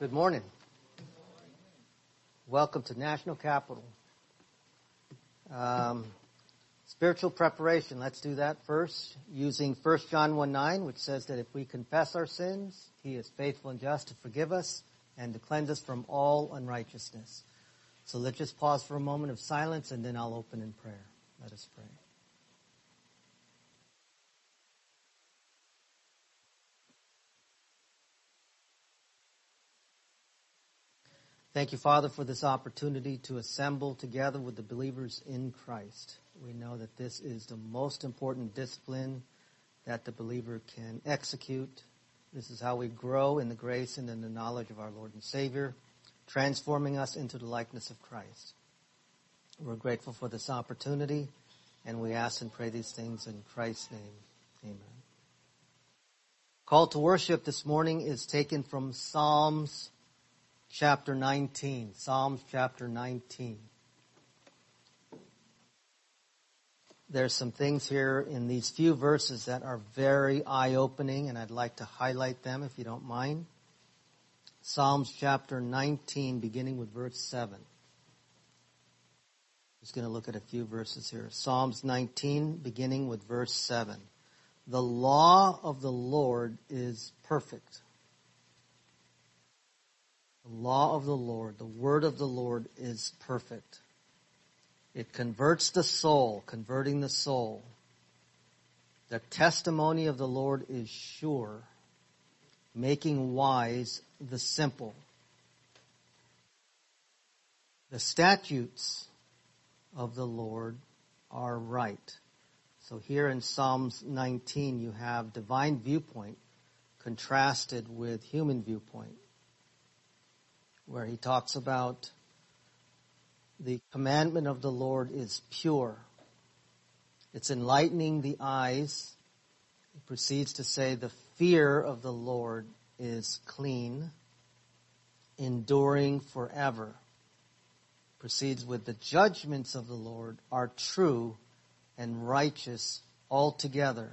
Good morning. Welcome to National Capital. Um, spiritual preparation. Let's do that first using 1 John 1 9, which says that if we confess our sins, He is faithful and just to forgive us and to cleanse us from all unrighteousness. So let's just pause for a moment of silence and then I'll open in prayer. Let us pray. Thank you, Father, for this opportunity to assemble together with the believers in Christ. We know that this is the most important discipline that the believer can execute. This is how we grow in the grace and in the knowledge of our Lord and Savior, transforming us into the likeness of Christ. We're grateful for this opportunity, and we ask and pray these things in Christ's name. Amen. Call to worship this morning is taken from Psalms chapter 19. Psalms chapter 19. There's some things here in these few verses that are very eye-opening and I'd like to highlight them if you don't mind. Psalms chapter 19 beginning with verse 7. Just going to look at a few verses here. Psalms 19 beginning with verse 7. The law of the Lord is perfect the law of the Lord, the word of the Lord is perfect. It converts the soul, converting the soul. The testimony of the Lord is sure, making wise the simple. The statutes of the Lord are right. So here in Psalms 19 you have divine viewpoint contrasted with human viewpoint where he talks about the commandment of the Lord is pure. It's enlightening the eyes. He proceeds to say the fear of the Lord is clean, enduring forever. Proceeds with the judgments of the Lord are true and righteous altogether.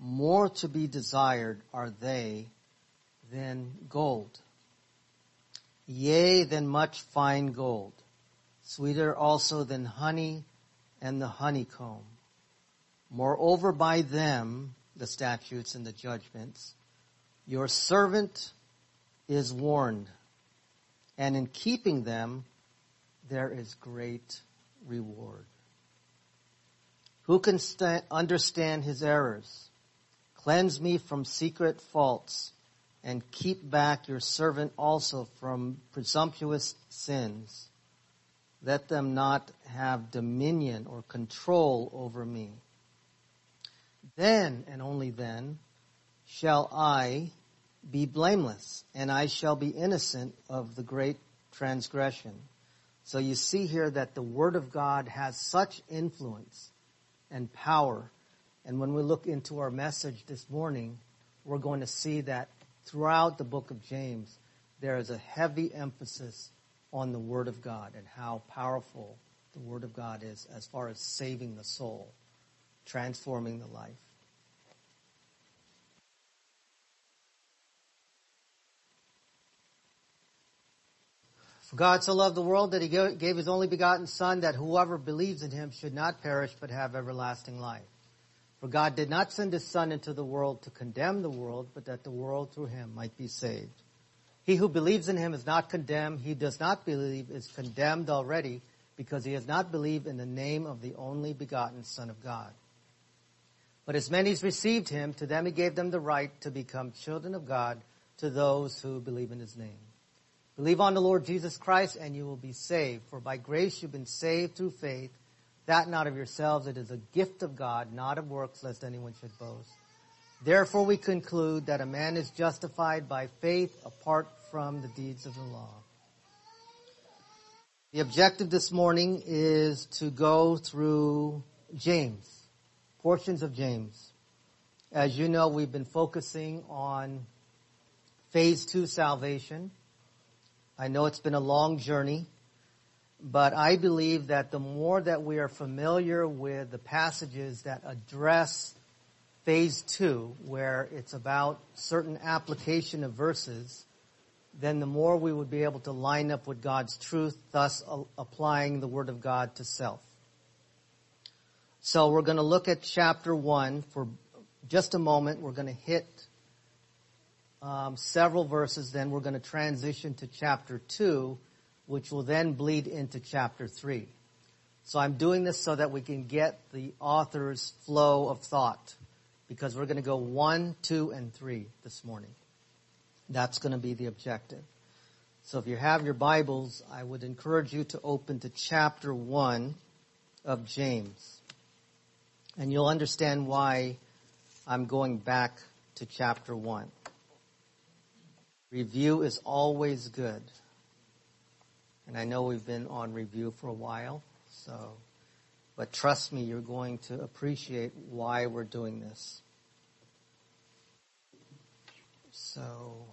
More to be desired are they than gold yea, than much fine gold, sweeter also than honey and the honeycomb. Moreover, by them, the statutes and the judgments, your servant is warned, and in keeping them, there is great reward. Who can st- understand his errors? Cleanse me from secret faults and keep back your servant also from presumptuous sins. Let them not have dominion or control over me. Then and only then shall I be blameless and I shall be innocent of the great transgression. So you see here that the Word of God has such influence and power. And when we look into our message this morning, we're going to see that throughout the book of James, there is a heavy emphasis on the Word of God and how powerful the Word of God is as far as saving the soul, transforming the life. For God so loved the world that he gave his only begotten Son that whoever believes in him should not perish but have everlasting life. For God did not send his Son into the world to condemn the world, but that the world through him might be saved. He who believes in him is not condemned. He does not believe is condemned already because he has not believed in the name of the only begotten Son of God. But as many as received him, to them he gave them the right to become children of God to those who believe in his name. Believe on the Lord Jesus Christ and you will be saved. For by grace you've been saved through faith that not of yourselves, it is a gift of God, not of works, lest anyone should boast. Therefore we conclude that a man is justified by faith apart from the deeds of the law. The objective this morning is to go through James, portions of James. As you know, we've been focusing on phase two salvation. I know it's been a long journey. But I believe that the more that we are familiar with the passages that address phase two, where it's about certain application of verses, then the more we would be able to line up with God's truth, thus applying the Word of God to self. So we're going to look at chapter 1 for just a moment. We're going to hit um, several verses, then we're going to transition to chapter 2, which will then bleed into chapter 3. So I'm doing this so that we can get the author's flow of thought because we're going to go 1, 2, and 3 this morning. That's going to be the objective. So if you have your Bibles, I would encourage you to open to chapter 1 of James. And you'll understand why I'm going back to chapter 1. Review is always good. And I know we've been on review for a while, so, but trust me, you're going to appreciate why we're doing this. So,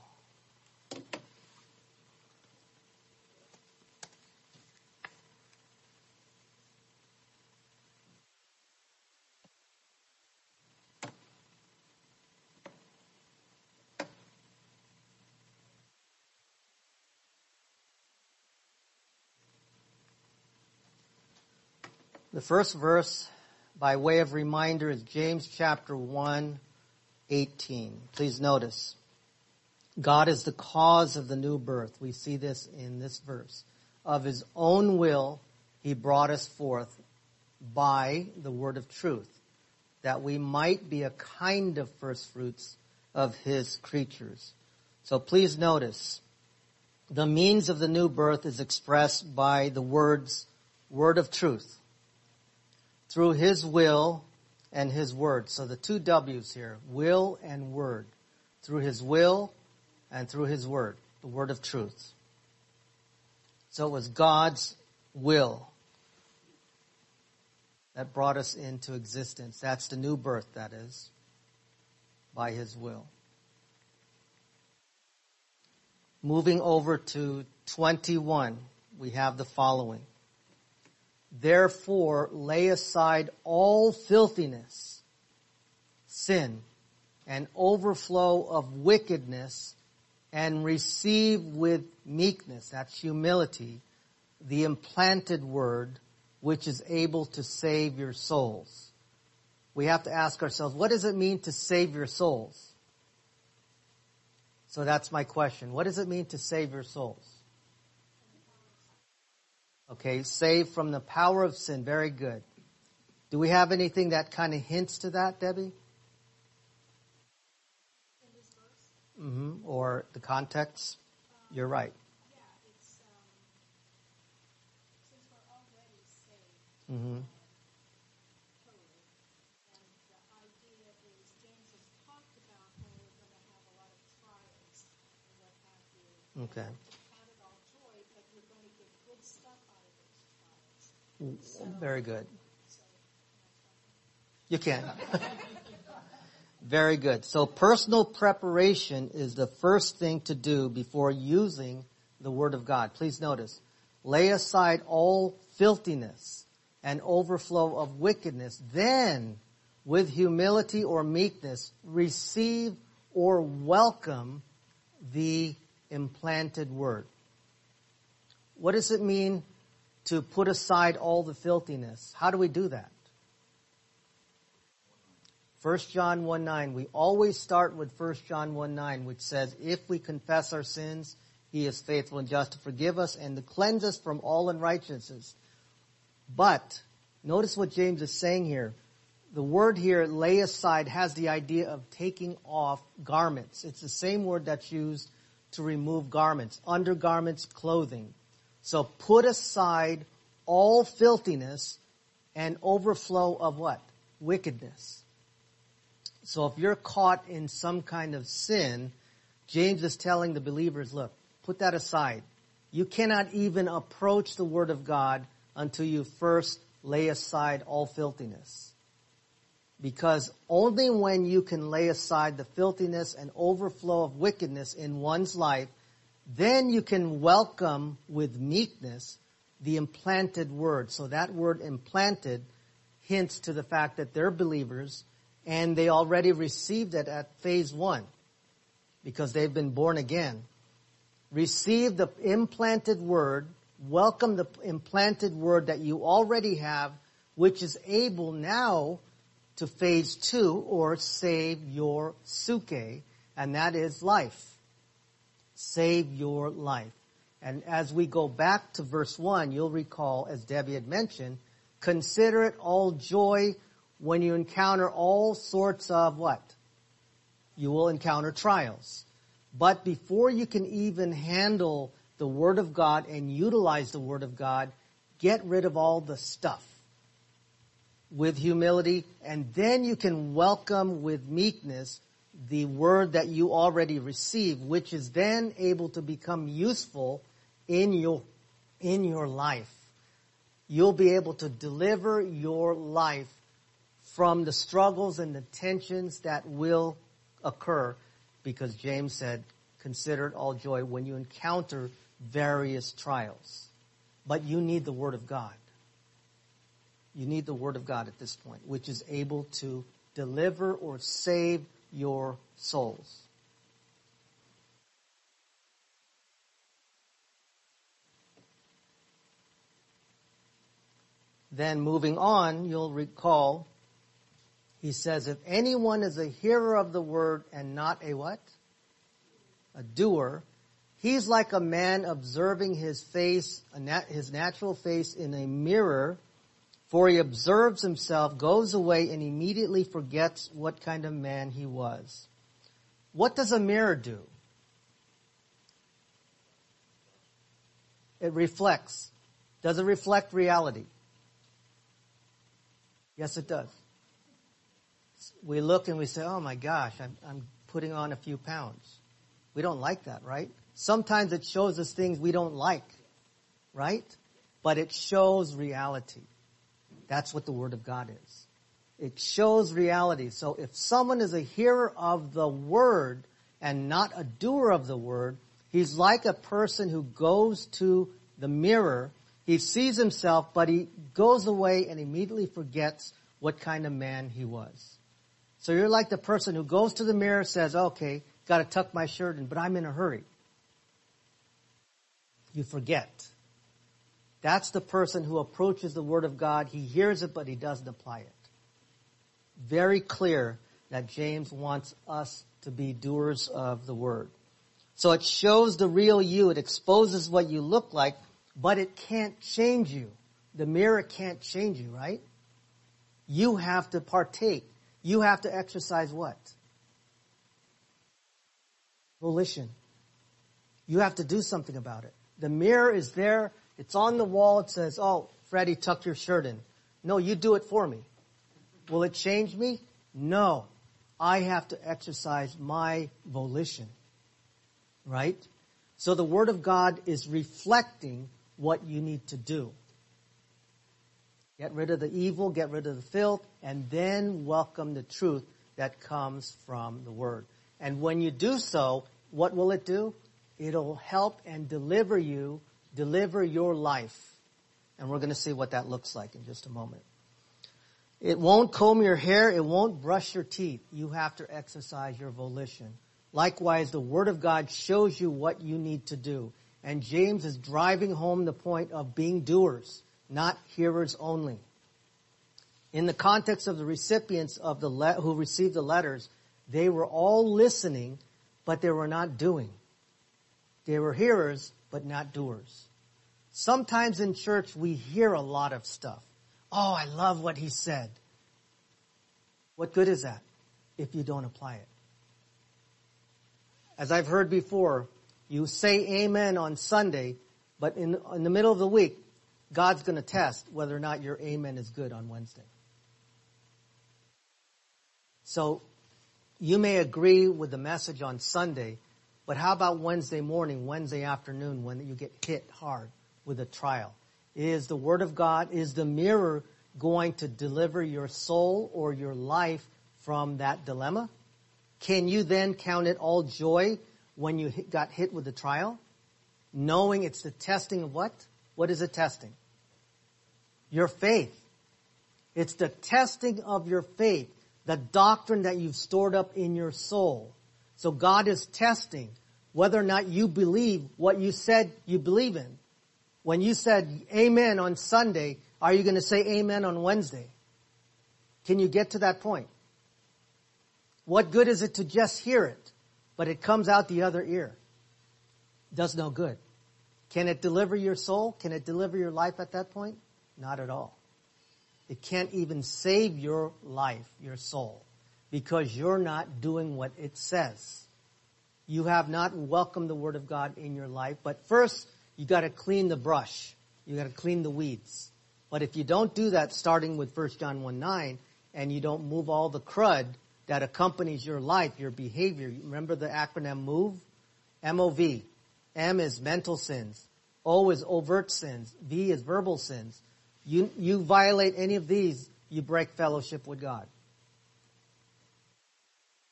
The first verse, by way of reminder, is James chapter 1, 18. Please notice. God is the cause of the new birth. We see this in this verse. Of his own will, he brought us forth by the word of truth, that we might be a kind of first fruits of his creatures. So please notice, the means of the new birth is expressed by the words, word of truth through His will and His word. So the two W's here, will and word. Through His will and through His word, the word of truth. So it was God's will that brought us into existence. That's the new birth, that is, by His will. Moving over to 21, we have the following. Therefore, lay aside all filthiness, sin, and overflow of wickedness, and receive with meekness, that's humility, the implanted word, which is able to save your souls. We have to ask ourselves, what does it mean to save your souls? So that's my question. What does it mean to save your souls? Okay, saved from the power of sin. Very good. Do we have anything that kind of hints to that, Debbie? Mm-hmm. Or the context? Um, You're right. Yeah, it's um, mm-hmm. Okay. Very good. You can. Very good. So personal preparation is the first thing to do before using the Word of God. Please notice. Lay aside all filthiness and overflow of wickedness. Then, with humility or meekness, receive or welcome the implanted Word. What does it mean to put aside all the filthiness. How do we do that? 1 John 1 9. We always start with 1 John 1 9, which says, If we confess our sins, he is faithful and just to forgive us and to cleanse us from all unrighteousness. But, notice what James is saying here. The word here, lay aside, has the idea of taking off garments. It's the same word that's used to remove garments, undergarments, clothing. So put aside all filthiness and overflow of what? Wickedness. So if you're caught in some kind of sin, James is telling the believers, look, put that aside. You cannot even approach the Word of God until you first lay aside all filthiness. Because only when you can lay aside the filthiness and overflow of wickedness in one's life then you can welcome with meekness the implanted word. So that word implanted hints to the fact that they're believers and they already received it at phase one because they've been born again. receive the implanted word, welcome the implanted word that you already have, which is able now to phase two or save your psuche, and that is life. Save your life. And as we go back to verse one, you'll recall, as Debbie had mentioned, consider it all joy when you encounter all sorts of what? You will encounter trials. But before you can even handle the Word of God and utilize the Word of God, get rid of all the stuff with humility, and then you can welcome with meekness the word that you already received, which is then able to become useful in your, in your life. You'll be able to deliver your life from the struggles and the tensions that will occur because James said, consider it all joy when you encounter various trials. But you need the Word of God. You need the Word of God at this point, which is able to deliver or save your souls. Then moving on, you'll recall, he says, if anyone is a hearer of the word and not a what? A doer, he's like a man observing his face, his natural face in a mirror, for he observes himself, goes away, and immediately forgets what kind of man he was. What does a mirror do? It reflects. Does it reflect reality? Yes, it does. We look and we say, oh my gosh, I'm, I'm putting on a few pounds. We don't like that, right? Sometimes it shows us things we don't like, right? But it shows reality. That's what the Word of God is. It shows reality. So if someone is a hearer of the Word and not a doer of the Word, he's like a person who goes to the mirror he sees himself, but he goes away and immediately forgets what kind of man he was. So you're like the person who goes to the mirror, says, okay, gotta tuck my shirt in, but I'm in a hurry. You forget. That's the person who approaches the Word of God. He hears it, but he doesn't apply it. Very clear that James wants us to be doers of the Word. So it shows the real you. It exposes what you look like, but it can't change you. The mirror can't change you, right? You have to partake. You have to exercise what? Volition. You have to do something about it. The mirror is there. It's on the wall. It says, oh, Freddie, tuck your shirt in. No, you do it for me. Will it change me? No. I have to exercise my volition. Right? So the Word of God is reflecting what you need to do. Get rid of the evil, get rid of the filth, and then welcome the truth that comes from the Word. And when you do so, what will it do? It'll help and deliver you, deliver your life. And we're going to see what that looks like in just a moment. It won't comb your hair. It won't brush your teeth. You have to exercise your volition. Likewise, the Word of God shows you what you need to do. And James is driving home the point of being doers, not hearers only. In the context of the recipients of the le- who received the letters, they were all listening, but they were not doing. They were hearers, but not doers. Sometimes in church we hear a lot of stuff. Oh, I love what he said. What good is that if you don't apply it? As I've heard before, you say amen on Sunday, but in, in the middle of the week, God's going to test whether or not your amen is good on Wednesday. So you may agree with the message on Sunday, but how about Wednesday morning, Wednesday afternoon when you get hit hard with a trial? Is the Word of God, is the mirror going to deliver your soul or your life from that dilemma? Can you then count it all joy when you hit, got hit with the trial? Knowing it's the testing of what? What is it testing? Your faith. It's the testing of your faith, the doctrine that you've stored up in your soul. So God is testing. Whether or not you believe what you said you believe in. When you said amen on Sunday, are you going to say amen on Wednesday? Can you get to that point? What good is it to just hear it, but it comes out the other ear? Does no good. Can it deliver your soul? Can it deliver your life at that point? Not at all. It can't even save your life, your soul, because you're not doing what it says. You have not welcomed the Word of God in your life, but first you gotta clean the brush. You gotta clean the weeds. But if you don't do that starting with 1 John 1 9, and you don't move all the crud that accompanies your life, your behavior, remember the acronym MOVE? M-O-V. M is mental sins. O is overt sins. V is verbal sins. You, you violate any of these, you break fellowship with God.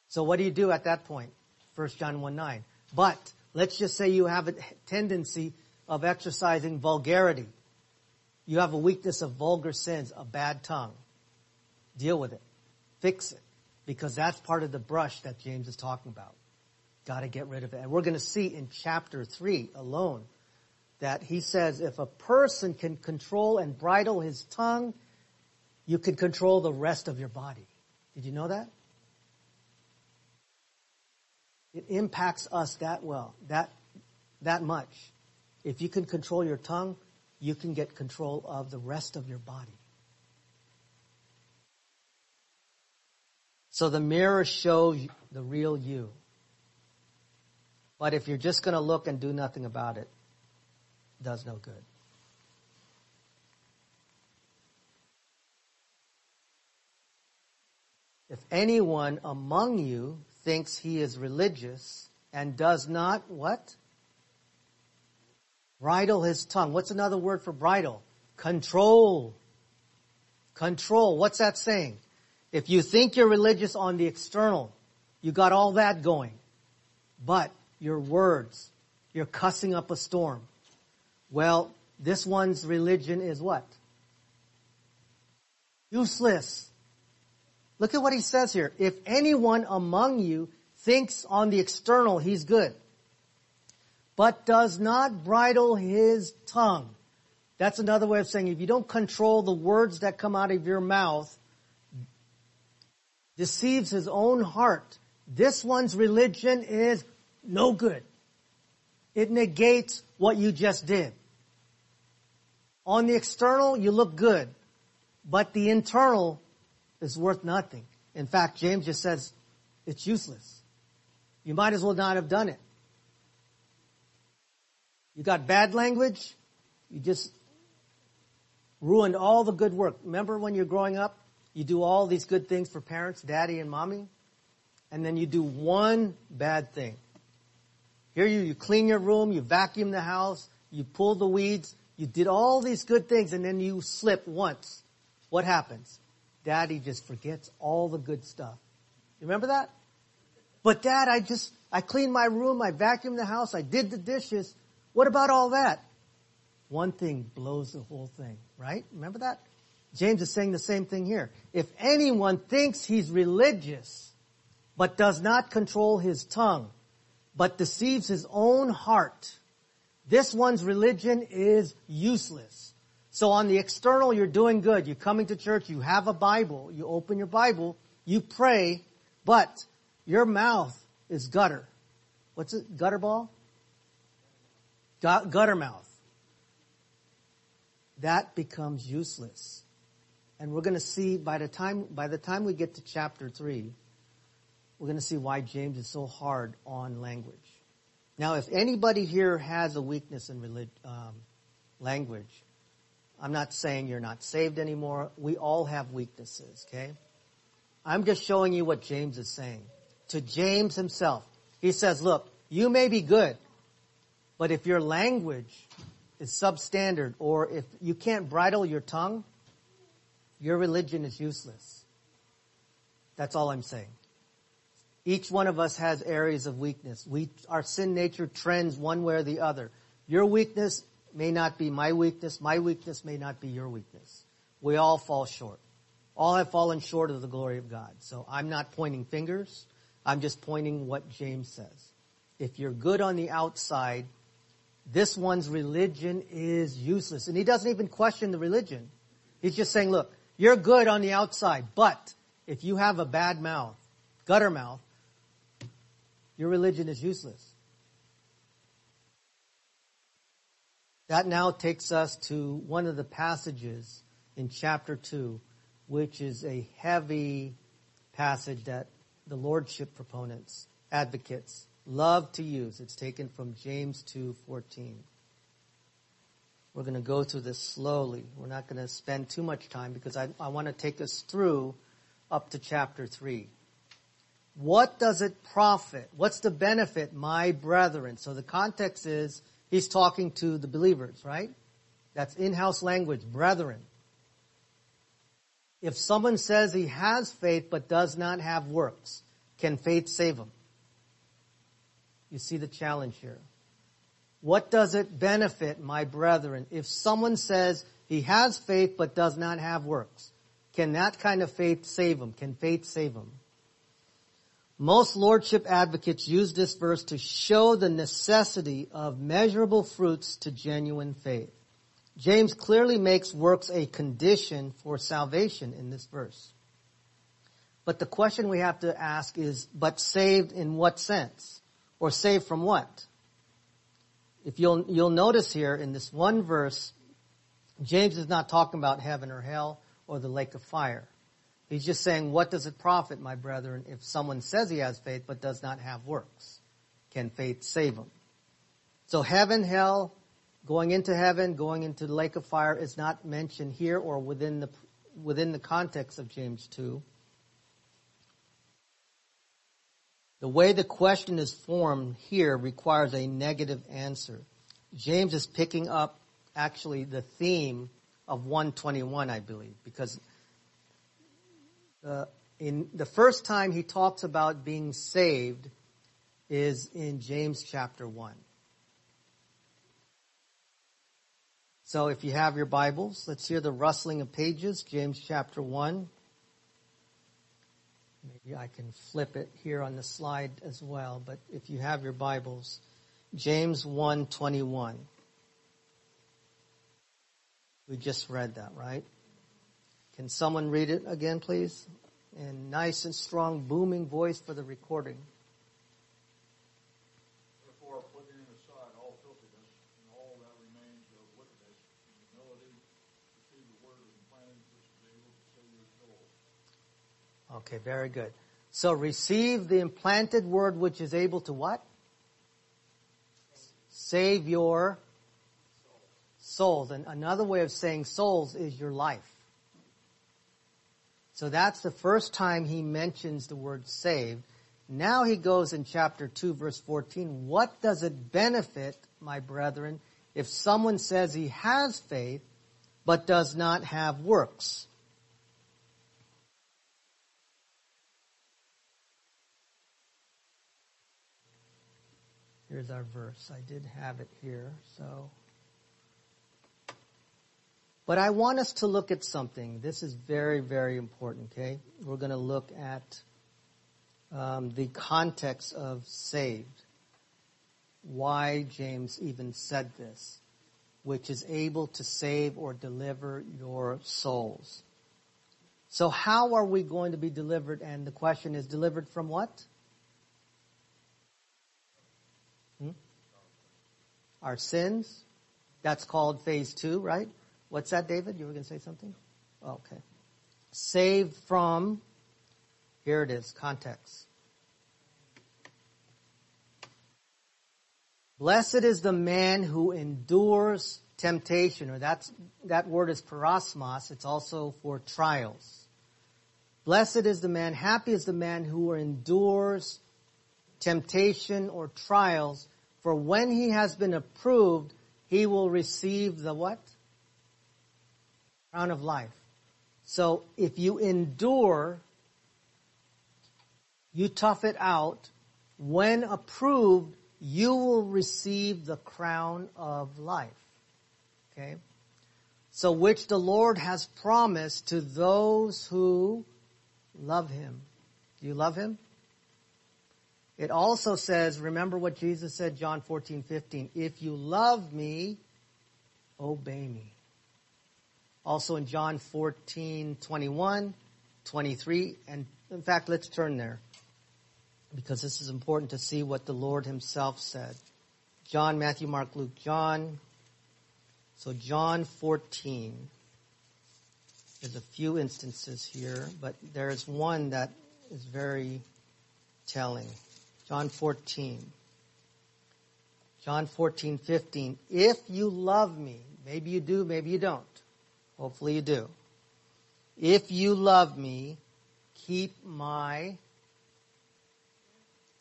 So what do you do at that point? 1 John 1 9. But let's just say you have a tendency of exercising vulgarity. You have a weakness of vulgar sins, a bad tongue. Deal with it. Fix it. Because that's part of the brush that James is talking about. Gotta get rid of it. And we're gonna see in chapter 3 alone that he says if a person can control and bridle his tongue, you can control the rest of your body. Did you know that? It impacts us that well, that, that much. If you can control your tongue, you can get control of the rest of your body. So the mirror shows the real you. But if you're just going to look and do nothing about it, does no good. If anyone among you thinks he is religious and does not what? Bridle his tongue. What's another word for bridle? Control. Control. What's that saying? If you think you're religious on the external, you got all that going. But your words, you're cussing up a storm. Well, this one's religion is what? Useless. Look at what he says here. If anyone among you thinks on the external he's good, but does not bridle his tongue. That's another way of saying if you don't control the words that come out of your mouth, deceives his own heart. This one's religion is no good. It negates what you just did. On the external, you look good, but the internal is worth nothing. In fact, James just says it's useless. You might as well not have done it. You got bad language, you just ruined all the good work. Remember when you're growing up, you do all these good things for parents, daddy and mommy, and then you do one bad thing. Here you, you clean your room, you vacuum the house, you pull the weeds, you did all these good things and then you slip once. What happens? Daddy just forgets all the good stuff. You remember that? But dad, I just, I cleaned my room, I vacuumed the house, I did the dishes. What about all that? One thing blows the whole thing, right? Remember that? James is saying the same thing here. If anyone thinks he's religious, but does not control his tongue, but deceives his own heart, this one's religion is useless. So on the external, you're doing good. You're coming to church, you have a Bible, you open your Bible, you pray, but your mouth is gutter. What's it? Gutter ball? Gutter mouth. That becomes useless. And we're going to see by the time, by the time we get to chapter three, we're going to see why James is so hard on language. Now, if anybody here has a weakness in relig- um, language, I'm not saying you're not saved anymore. We all have weaknesses, okay? I'm just showing you what James is saying. To James himself, he says, look, you may be good, but if your language is substandard or if you can't bridle your tongue, your religion is useless. That's all I'm saying. Each one of us has areas of weakness. We, our sin nature trends one way or the other. Your weakness may not be my weakness. My weakness may not be your weakness. We all fall short. All have fallen short of the glory of God. So I'm not pointing fingers. I'm just pointing what James says. if you're good on the outside, this one's religion is useless. And he doesn't even question the religion. He's just saying, look, you're good on the outside, but if you have a bad mouth, gutter mouth, your religion is useless. That now takes us to one of the passages in chapter 2, which is a heavy passage that the lordship proponents, advocates, love to use. It's taken from James 2:14. We're going to go through this slowly. We're not going to spend too much time because I, I want to take us through up to chapter 3. What does it profit? What's the benefit, my brethren? So the context is he's talking to the believers, right? That's in-house language, brethren. If someone says he has faith but does not have works, can faith save him? You see the challenge here. What does it benefit, my brethren, if someone says he has faith but does not have works? Can that kind of faith save him? Can faith save him? Most lordship advocates use this verse to show the necessity of measurable fruits to genuine faith. James clearly makes works a condition for salvation in this verse. But the question we have to ask is, but saved in what sense? Or saved from what? If you'll, you'll notice here in this one verse, James is not talking about heaven or hell or the lake of fire. He's just saying, what does it profit, my brethren, if someone says he has faith but does not have works? Can faith save him? So heaven, hell, going into heaven, going into the lake of fire is not mentioned here or within the, within the context of James 2. The way the question is formed here requires a negative answer. James is picking up actually the theme of 121, I believe, because Uh, in the first time he talks about being saved is in James chapter 1. So if you have your Bibles, let's hear the rustling of pages, James chapter 1. Maybe I can flip it here on the slide as well, but if you have your Bibles, James 1:21. We just read that, right? Can someone read it again, please? In nice and strong booming voice for the recording. Okay, very good. So receive the implanted word which is able to what? Save your souls. And another way of saying souls is your life. So that's the first time he mentions the word saved. Now he goes in chapter 2 verse 14, what does it benefit, my brethren, if someone says he has faith, but does not have works? Here's our verse. I did have it here, so. But I want us to look at something. This is very, very important, okay? We're going to look at um, the context of saved. Why James even said this, which is able to save or deliver your souls. So how are we going to be delivered? And the question is delivered from what? our sins. That's called phase two, right? What's that, David? You were going to say something? Oh, okay. Saved from, here it is, context. Blessed is the man who endures temptation, or that's, that word is peirasmos. It's also for trials. Blessed is the man, happy is the man who endures temptation or trials for when he has been approved, he will receive the what? Crown of life. So if you endure, you tough it out, when approved, you will receive the crown of life. Okay? So which the Lord has promised to those who love him. Do you love him? It also says, remember what Jesus said, John 14, 15, if you love me, obey me. Also in John 14, 21, 23, and in fact, let's turn there because this is important to see what the Lord himself said. John, Matthew, Mark, Luke, John. So John 14. There's a few instances here, but there's one that is very telling. John 14. John 14, 15. If you love me, maybe you do, maybe you don't. Hopefully you do. If you love me, keep my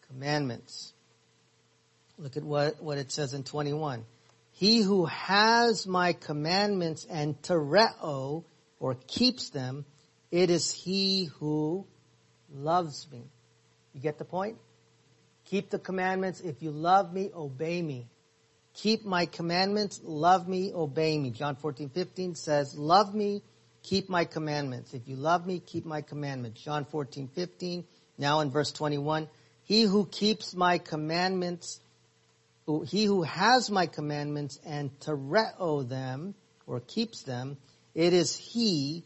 commandments. Look at what, what it says in 21. He who has my commandments and tereo, or keeps them, it is he who loves me. You get the point? Keep the commandments. If you love me, obey me. Keep my commandments, love me, obey me. John 14, 15 says, love me, keep my commandments. If you love me, keep my commandments. John 14, 15. Now in verse 21, he who keeps my commandments, he who has my commandments and tereo them, or keeps them, it is he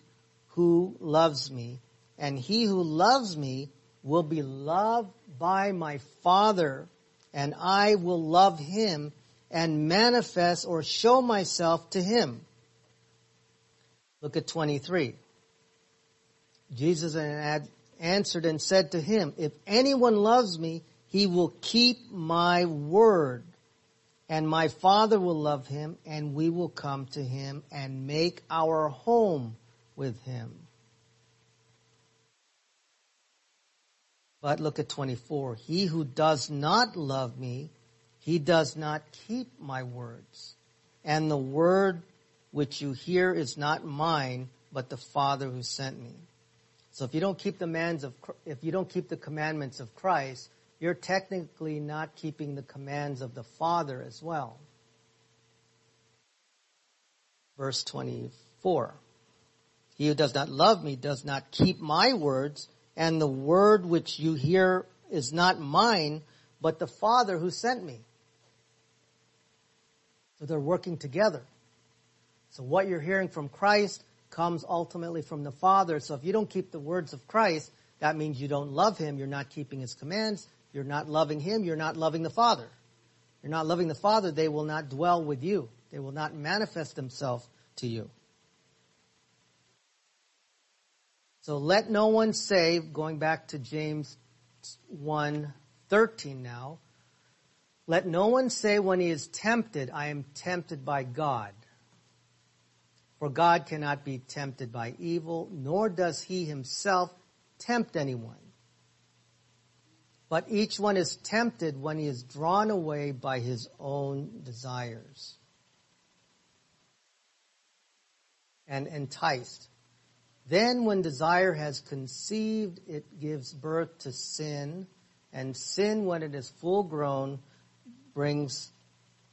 who loves me. And he who loves me will be loved by my Father, and I will love him and manifest or show myself to him. Look at 23. Jesus answered and said to him, If anyone loves me, he will keep my word, and my Father will love him, and we will come to him and make our home with him. But look at 24. He who does not love me, he does not keep my words. And the word which you hear is not mine, but the Father who sent me. So if you don't keep the commands of, if you don't keep the commandments of Christ, you're technically not keeping the commands of the Father as well. Verse 24. He who does not love me does not keep my words, and the word which you hear is not mine, but the Father who sent me. So they're working together. So what you're hearing from Christ comes ultimately from the Father. So if you don't keep the words of Christ, that means you don't love Him. You're not keeping His commands. You're not loving Him. You're not loving the Father. You're not loving the Father. They will not dwell with you. They will not manifest themselves to you. So let no one say, going back to James 1, 13 now, let no one say when he is tempted, I am tempted by God. For God cannot be tempted by evil, nor does he himself tempt anyone. But each one is tempted when he is drawn away by his own desires and enticed. Then when desire has conceived, it gives birth to sin, and sin, when it is full grown, brings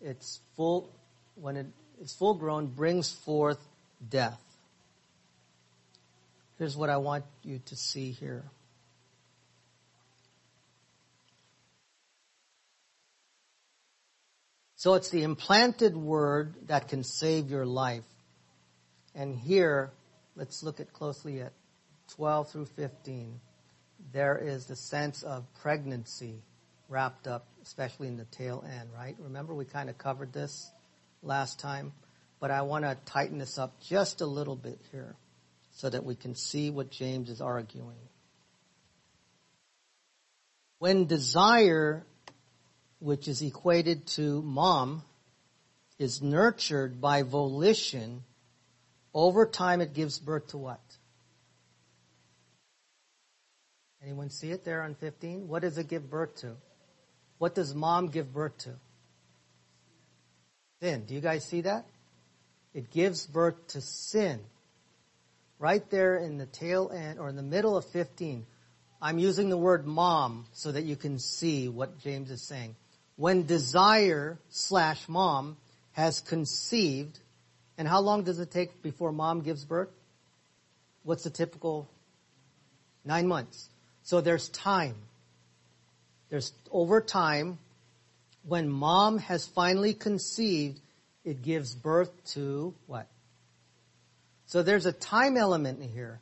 its full, when it is full grown, brings forth death. Here's what I want you to see here. So it's the implanted word that can save your life. And here, let's look at closely at 12 through 15. There is the sense of pregnancy wrapped up, especially in the tail end, right? Remember we kind of covered this last time? but I want to tighten this up just a little bit here so that we can see what James is arguing. When desire, which is equated to mom, is nurtured by volition, over time it gives birth to what? Anyone see it there on 15? What does it give birth to? What does mom give birth to? Sin. Do you guys see that? It gives birth to sin. Right there in the tail end, or in the middle of 15. I'm using the word mom so that you can see what James is saying. When desire slash mom has conceived, and how long does it take before mom gives birth? What's the typical? Nine months. So there's time. There's over time, when mom has finally conceived, it gives birth to what? So there's a time element here.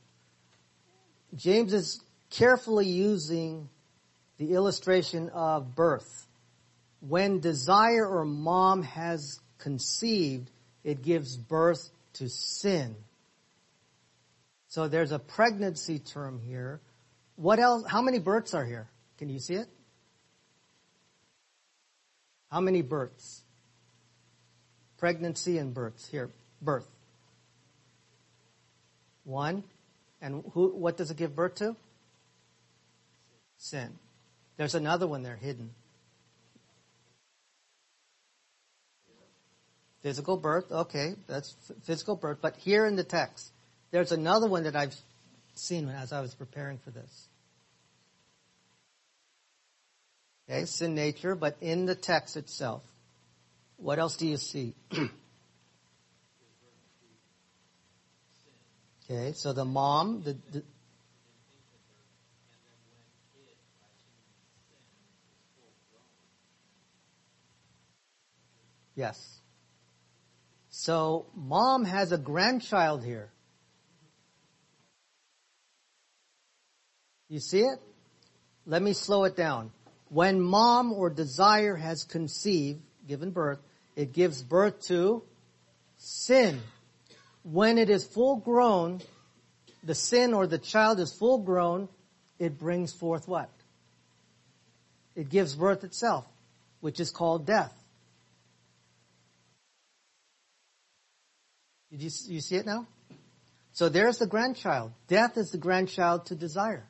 James is carefully using the illustration of birth. When desire or mom has conceived, it gives birth to sin. So there's a pregnancy term here. What else? How many births are here? Can you see it? How many births? Pregnancy and births. Here, birth. One. And who, what does it give birth to? Sin. There's another one there hidden. Physical birth, okay, that's physical birth. But here in the text, there's another one that I've seen as I was preparing for this. Okay, sin nature, but in the text itself. What else do you see? okay, so the mom, the, the Yes. So mom has a grandchild here. You see it? Let me slow it down. When mom or desire has conceived, given birth, it gives birth to sin. When it is full grown, the sin or the child is full grown, it brings forth what? It gives birth itself, which is called death. Did you, you see it now? So there's the grandchild. Death is the grandchild to desire.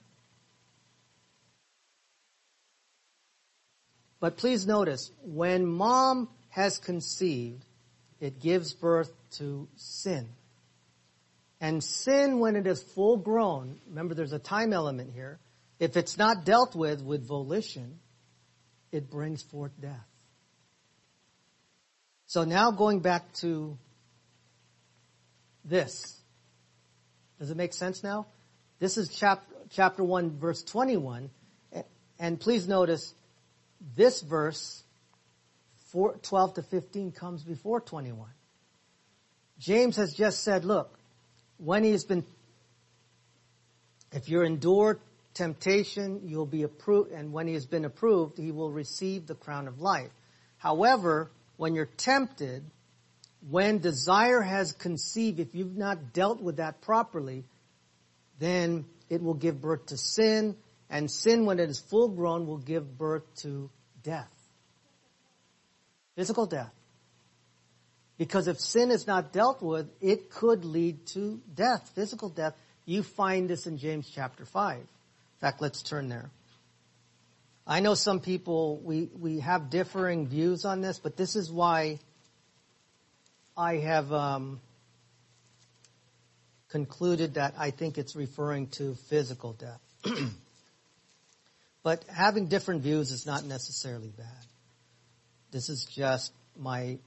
But please notice, when mom has conceived, it gives birth to sin. And sin, when it is full grown, remember there's a time element here, if it's not dealt with with volition, it brings forth death. So now going back to this. Does it make sense now? This is chapter, chapter 1 verse 21. And please notice this verse, 12 to 15 comes before 21. James has just said, look, when he has been, if you're endured temptation, you'll be approved, and when he has been approved, he will receive the crown of life. However, when you're tempted, when desire has conceived, if you've not dealt with that properly, then it will give birth to sin, and sin, when it is full grown, will give birth to death. Physical death. Because if sin is not dealt with, it could lead to death, physical death. You find this in James chapter 5. In fact, let's turn there. I know some people, we, we have differing views on this, but this is why I have um, concluded that I think it's referring to physical death. but having different views is not necessarily bad. This is just my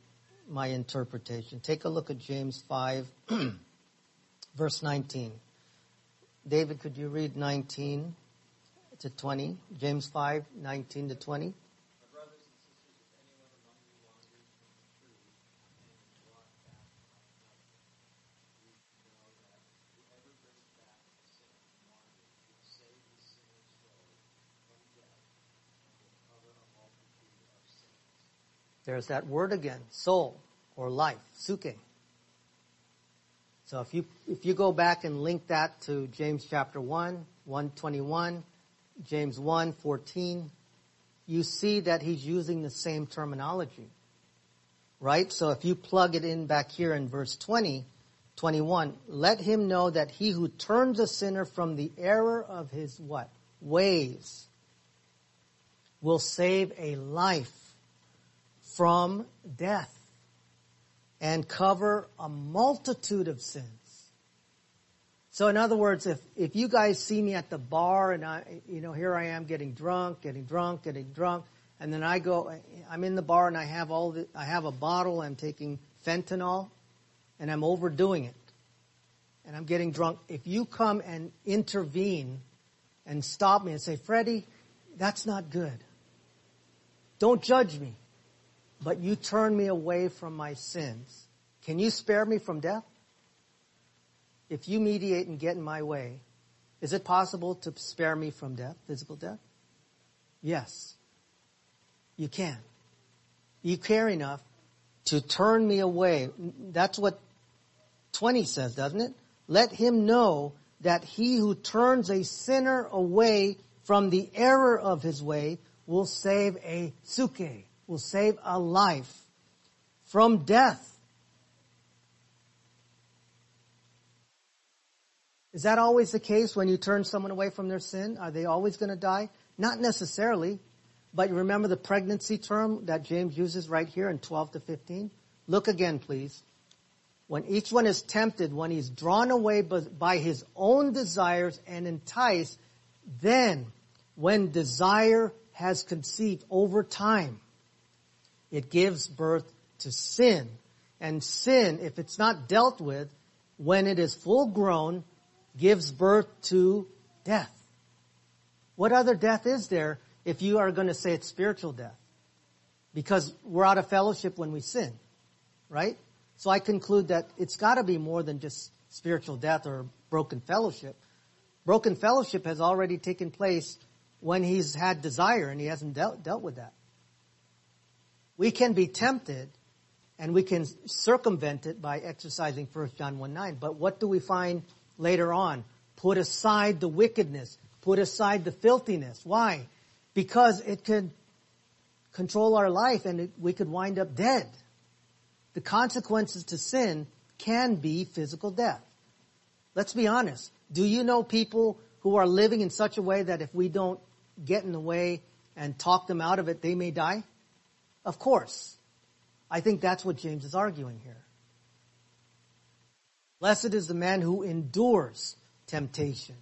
my interpretation. Take a look at James 5 verse 19. David, could you read 19 to 20? James 5, 19 to 20. There's that word again, soul or life, psuche. So if you, if you go back and link that to James chapter 1, 121, James 1, 14, you see that he's using the same terminology. Right? So if you plug it in back here in verse 20, 21, let him know that he who turns a sinner from the error of his what? Ways will save a life from death and cover a multitude of sins. So in other words, if, if you guys see me at the bar and I, you know, here I am getting drunk, getting drunk, getting drunk, and then I go, I'm in the bar and I have all the, I have a bottle, I'm taking fentanyl, and I'm overdoing it. And I'm getting drunk. If you come and intervene and stop me and say, Freddie, that's not good. don't judge me, but you turn me away from my sins. Can you spare me from death? If you mediate and get in my way, is it possible to spare me from death, physical death? Yes. You can. You care enough to turn me away. That's what 20 says, doesn't it? Let him know that he who turns a sinner away from the error of his way will save a psuche, will save a life from death. Is that always the case when you turn someone away from their sin? Are they always going to die? Not necessarily. But you remember the pregnancy term that James uses right here in 12 to 15? Look again, please. When each one is tempted, when he's drawn away by his own desires and enticed, then when desire has conceived over time, it gives birth to sin. And sin, if it's not dealt with, when it is full grown, gives birth to death. What other death is there if you are going to say it's spiritual death? Because we're out of fellowship when we sin, right? So I conclude that it's got to be more than just spiritual death or broken fellowship. Broken fellowship has already taken place when he's had desire and he hasn't dealt, dealt with that. We can be tempted and we can circumvent it by exercising 1 John 1 9. But what do we find later on. Put aside the wickedness. Put aside the filthiness. Why? Because it could control our life and it, we could wind up dead. The consequences to sin can be physical death. Let's be honest. Do you know people who are living in such a way that if we don't get in the way and talk them out of it, they may die? Of course. I think that's what James is arguing here. Blessed is the man who endures temptation.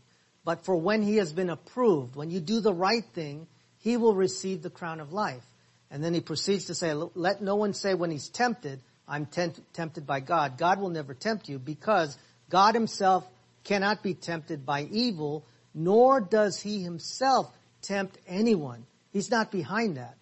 But for when he has been approved, when you do the right thing, he will receive the crown of life. And then he proceeds to say, let no one say when he's tempted, I'm tempted by God. God will never tempt you because God himself cannot be tempted by evil, nor does he himself tempt anyone. He's not behind that.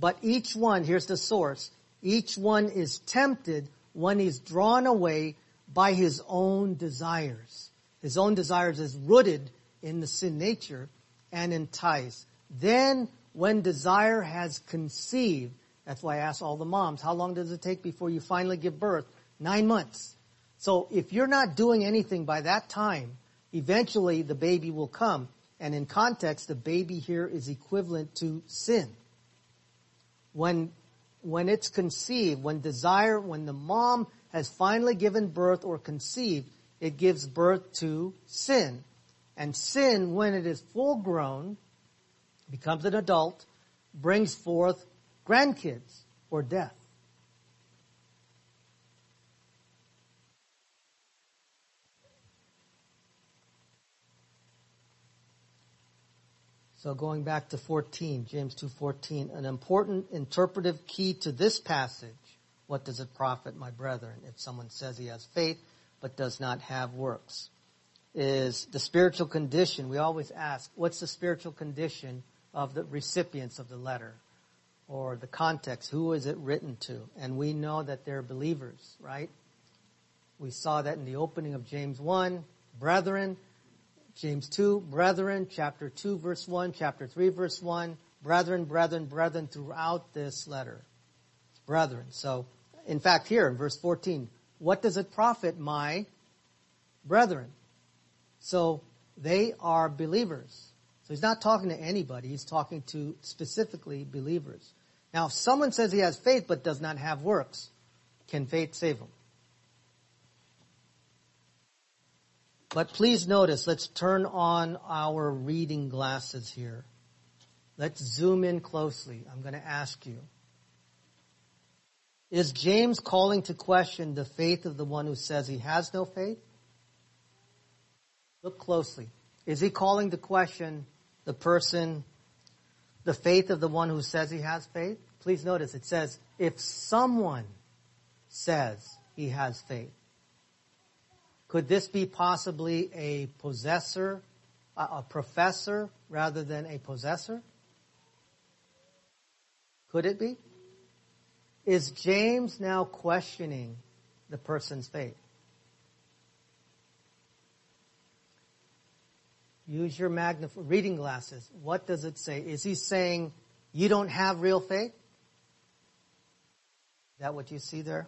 But each one, here's the source, each one is tempted when he's drawn away by his own desires. His own desires is rooted in the sin nature and enticed. Then when desire has conceived, that's why I ask all the moms, how long does it take before you finally give birth? Nine months. So if you're not doing anything by that time, eventually the baby will come. And in context, the baby here is equivalent to sin. When, when it's conceived, when desire, when the mom has finally given birth or conceived, it gives birth to sin. And sin, when it is full grown, becomes an adult, brings forth grandkids or death. So going back to 14, James 2:14, an important interpretive key to this passage what does it profit, my brethren, if someone says he has faith but does not have works? Is the spiritual condition, we always ask, what's the spiritual condition of the recipients of the letter? Or the context, who is it written to? And we know that they're believers, right? We saw that in the opening of James 1, brethren, James 2, brethren, chapter 2, verse 1, chapter 3, verse 1, brethren, brethren, brethren throughout this letter. Brethren. So in fact, here in verse 14, what does it profit my brethren? So they are believers. So he's not talking to anybody. He's talking to specifically believers. Now, if someone says he has faith but does not have works, can faith save him? But please notice, let's turn on our reading glasses here. Let's zoom in closely. I'm going to ask you. Is James calling to question the faith of the one who says he has no faith? Look closely. Is he calling to question the person, the faith of the one who says he has faith? Please notice it says, if someone says he has faith. Could this be possibly a possessor, a professor rather than a possessor? Could it be? Is James now questioning the person's faith? Use your magnif- reading glasses. What does it say? Is he saying you don't have real faith? Is that what you see there?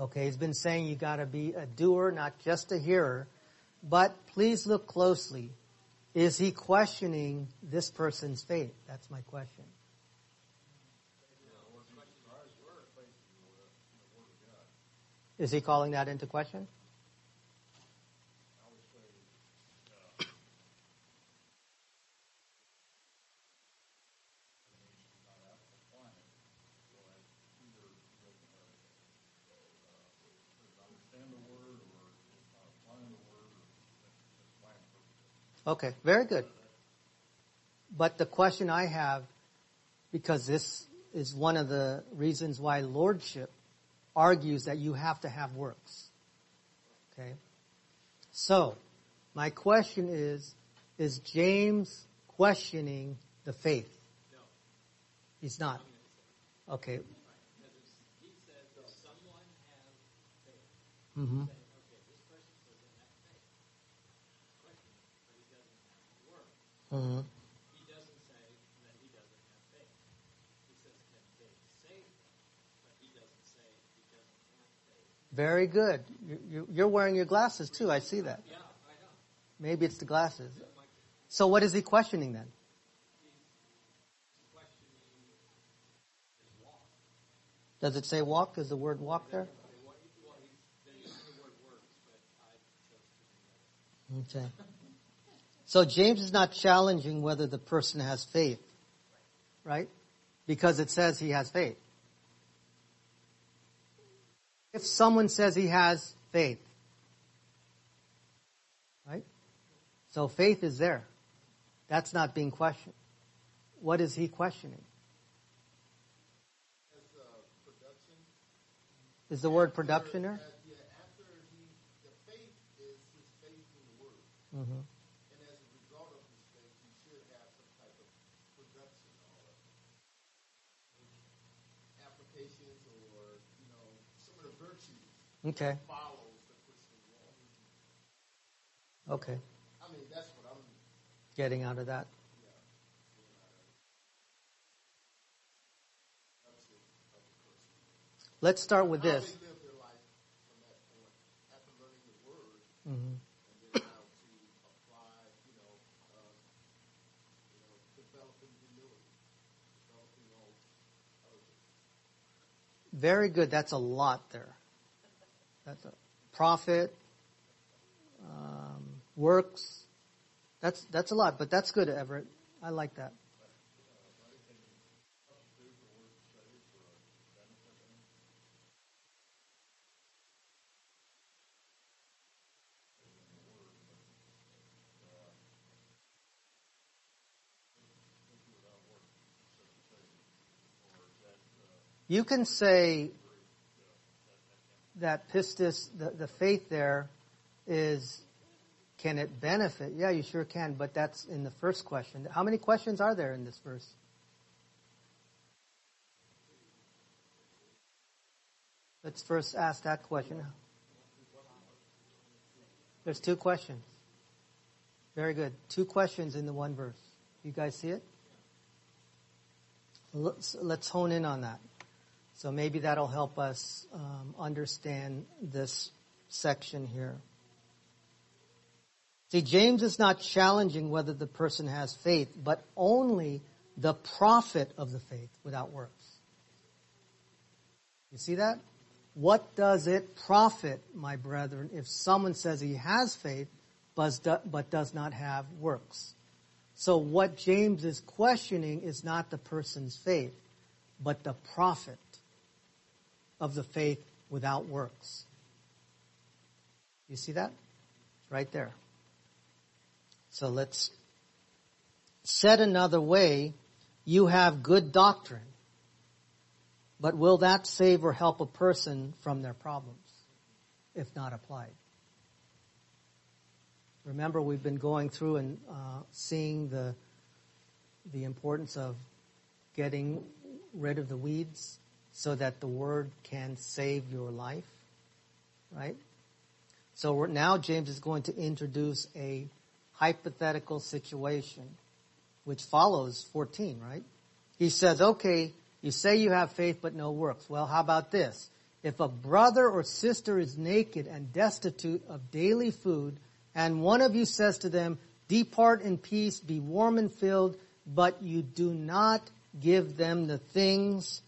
Okay, he's been saying you gotta be a doer, not just a hearer. But please look closely. Is he questioning this person's faith? That's my question. Is he calling that into question? Okay, very good. But the question I have, because this is one of the reasons why lordship argues that you have to have works. Okay? So, my question is, is James questioning the faith? No. He's not. Okay. Because faith. Very good. You- you- You're wearing your glasses too. I see that. Yeah, I know. Maybe it's the glasses. So what is he questioning then? questioning is walk. Does it say walk? Is the word walk there? Well, he- well, he's, they're using the word works, but I chose to do that. Okay. So James is not challenging whether the person has faith, right? Because it says he has faith. If someone says he has faith, right? So faith is there. That's not being questioned. What is he questioning? as uh, production. Is the word production there? Uh, yeah, after he, the faith is his faith in the word, hmm and as a result of his faith, he should have some type of production or applications or you know some of the virtues Okay. follows the Christian walk. Okay. I mean, that's what I'm. Getting out of that. Yeah, production of the person. Let's start with this. they live their life from that point after learning the word. Mm-hmm. and then how to apply, you know, uh, you know, developing humility, developing all other things. Very good. That's a lot there. That's a profit, um, works. That's that's a lot, but that's good, Everett. I like that. You can say that pistis, the, the faith there is, can it benefit? Yeah, you sure can, but that's in the first question. How many questions are there in this verse? Let's first ask that question. There's two questions. Very good. Two questions in the one verse. You guys see it? Let's, let's hone in on that. So maybe that'll help us um, understand this section here. See, James is not challenging whether the person has faith, but only the profit of the faith without works. You see that? What does it profit, my brethren, if someone says he has faith but but does not have works? So what James is questioning is not the person's faith, but the profit of the faith without works. You see that? Right there. So let's said another way, you have good doctrine. But will that save or help a person from their problems if not applied? Remember, we've been going through and uh, seeing the the importance of getting rid of the weeds so that the word can save your life, right? So now James is going to introduce a hypothetical situation which follows 14, right? He says, okay, you say you have faith but no works. Well, how about this? If a brother or sister is naked and destitute of daily food, and one of you says to them, depart in peace, be warm and filled, but you do not give them the things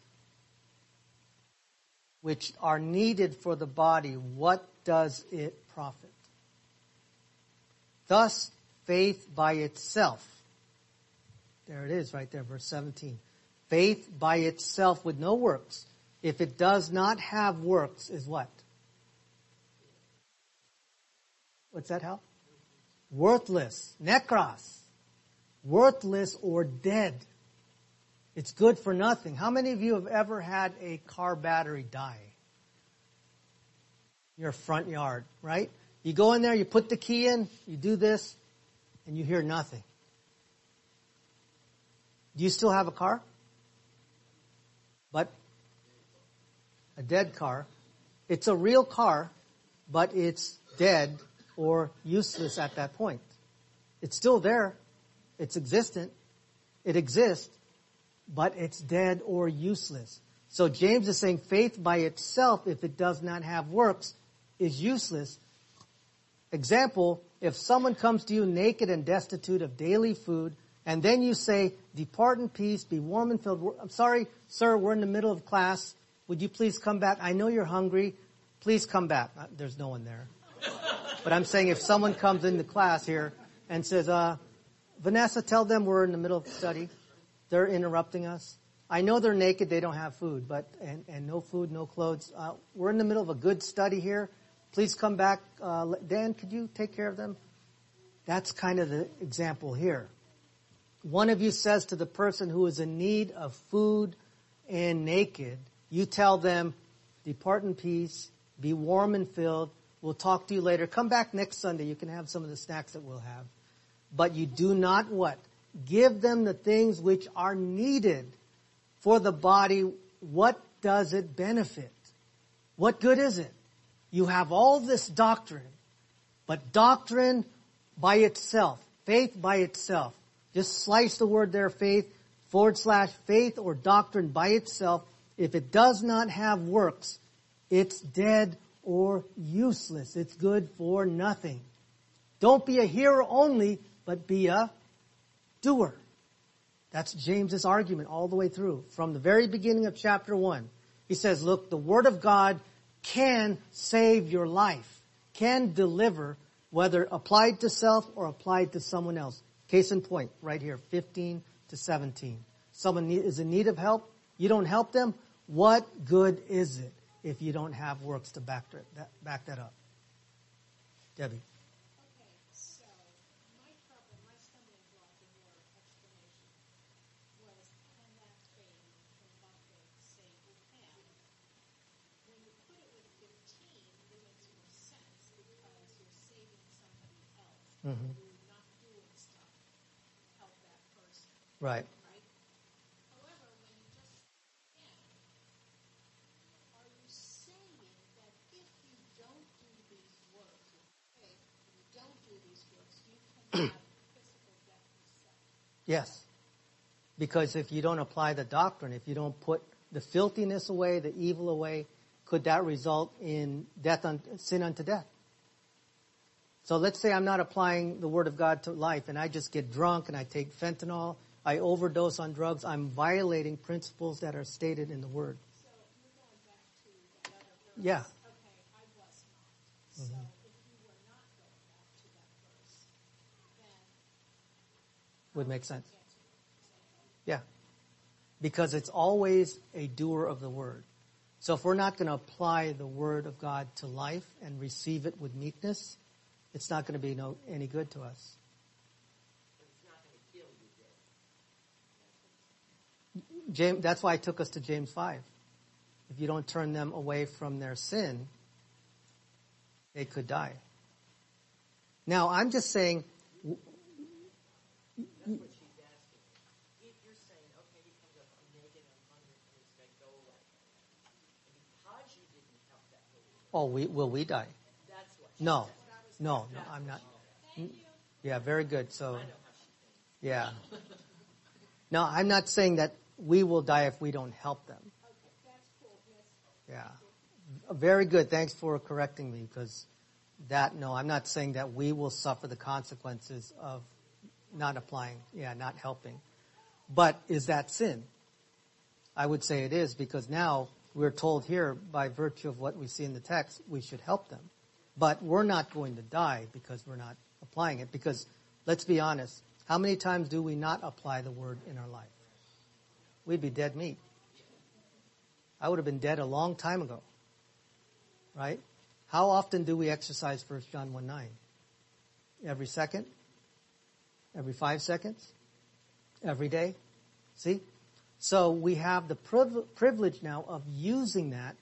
which are needed for the body, what does it profit? Thus, faith by itself. There it is right there, verse 17. Faith by itself with no works, if it does not have works, is what? What's that help? Worthless. Nekros. Worthless or dead. It's good for nothing. How many of you have ever had a car battery die? Your front yard, right? You go in there, you put the key in, you do this, and you hear nothing. Do you still have a car? But a dead car. It's a real car, but it's dead or useless at that point. It's still there. It's existent. It exists, but it's dead or useless. So James is saying faith by itself, if it does not have works, is useless. Example, if someone comes to you naked and destitute of daily food, and then you say, depart in peace, be warm and filled. I'm sorry, sir, we're in the middle of class. Would you please come back? I know you're hungry. Please come back. Uh, there's no one there. But I'm saying if someone comes into class here and says, uh, Vanessa, tell them we're in the middle of study. They're interrupting us. I know they're naked, they don't have food, but, and, and no food, no clothes. Uh, we're in the middle of a good study here. Please come back. Uh, Dan, could you take care of them? That's kind of the example here. One of you says to the person who is in need of food and naked, you tell them, depart in peace, be warm and filled. We'll talk to you later. Come back next Sunday. You can have some of the snacks that we'll have. But you do not what? Give them the things which are needed for the body. What does it benefit? What good is it? You have all this doctrine, but doctrine by itself, faith by itself, just slice the word there, faith, forward slash faith or doctrine by itself. If it does not have works, it's dead or useless. It's good for nothing. Don't be a hearer only, but be a doer. That's James's argument all the way through. From the very beginning of chapter one. He says, look, the word of God can save your life, can deliver, whether applied to self or applied to someone else. Case in point, right here, 15 to 17. Someone is in need of help, you don't help them, what good is it if you don't have works to back that, back that up? Debbie. Okay, so my trouble, my stumbling block in your explanation was can that faith, can that faith save you can? When you put it with 15, it makes more sense because you're saving somebody else. Mhm. You're not doing stuff to help that person, Right. right? However, when you just can, are you saying that if you don't do these works with faith, if you don't do these works, you can have physical Mm-hmm. death yourself? Yes. Because if you don't apply the doctrine, if you don't put the filthiness away, the evil away, could that result in death, un, sin unto death? So let's say I'm not applying the word of God to life and I just get drunk and I take fentanyl, I overdose on drugs, I'm violating principles that are stated in the word. So you're going back to that verse. Yeah. Okay, I was not. So if you were not going mm-hmm. back to that verse, then Would make sense. Yeah. Because it's always a doer of the word. So if we're not going to apply the word of God to life and receive it with meekness, it's not going to be no, any good to us. James, that's why I took us to James 5. If you don't turn them away from their sin, they could die. Now, I'm just saying, naked and hungry and it's going to go away. And because you didn't help that little girl, Oh, we, will we die? that's what No, said. No, no, I'm not. Yeah, very good. So, yeah. No, I'm not saying that we will die if we don't help them. Yeah. Very good. Thanks for correcting me because that, no, I'm not saying that we will suffer the consequences of not applying, yeah, not helping. But is that sin? I would say it is because now we're told here by virtue of what we see in the text, we should help them. But we're not going to die because we're not applying it because let's be honest, how many times do we not apply the word in our life? We'd be dead meat. I would have been dead a long time ago. Right? How often do we exercise 1 John 1 9? Every second? Every five seconds? Every day? See? So we have the priv- privilege now of using that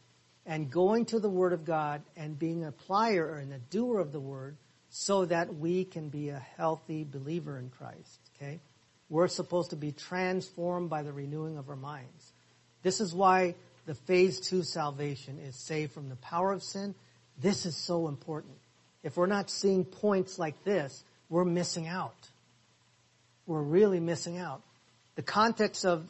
and going to the Word of God and being a plier and a doer of the Word so that we can be a healthy believer in Christ. Okay? We're supposed to be transformed by the renewing of our minds. This is why the phase two salvation is saved from the power of sin. This is so important. If we're not seeing points like this, we're missing out. We're really missing out. The context of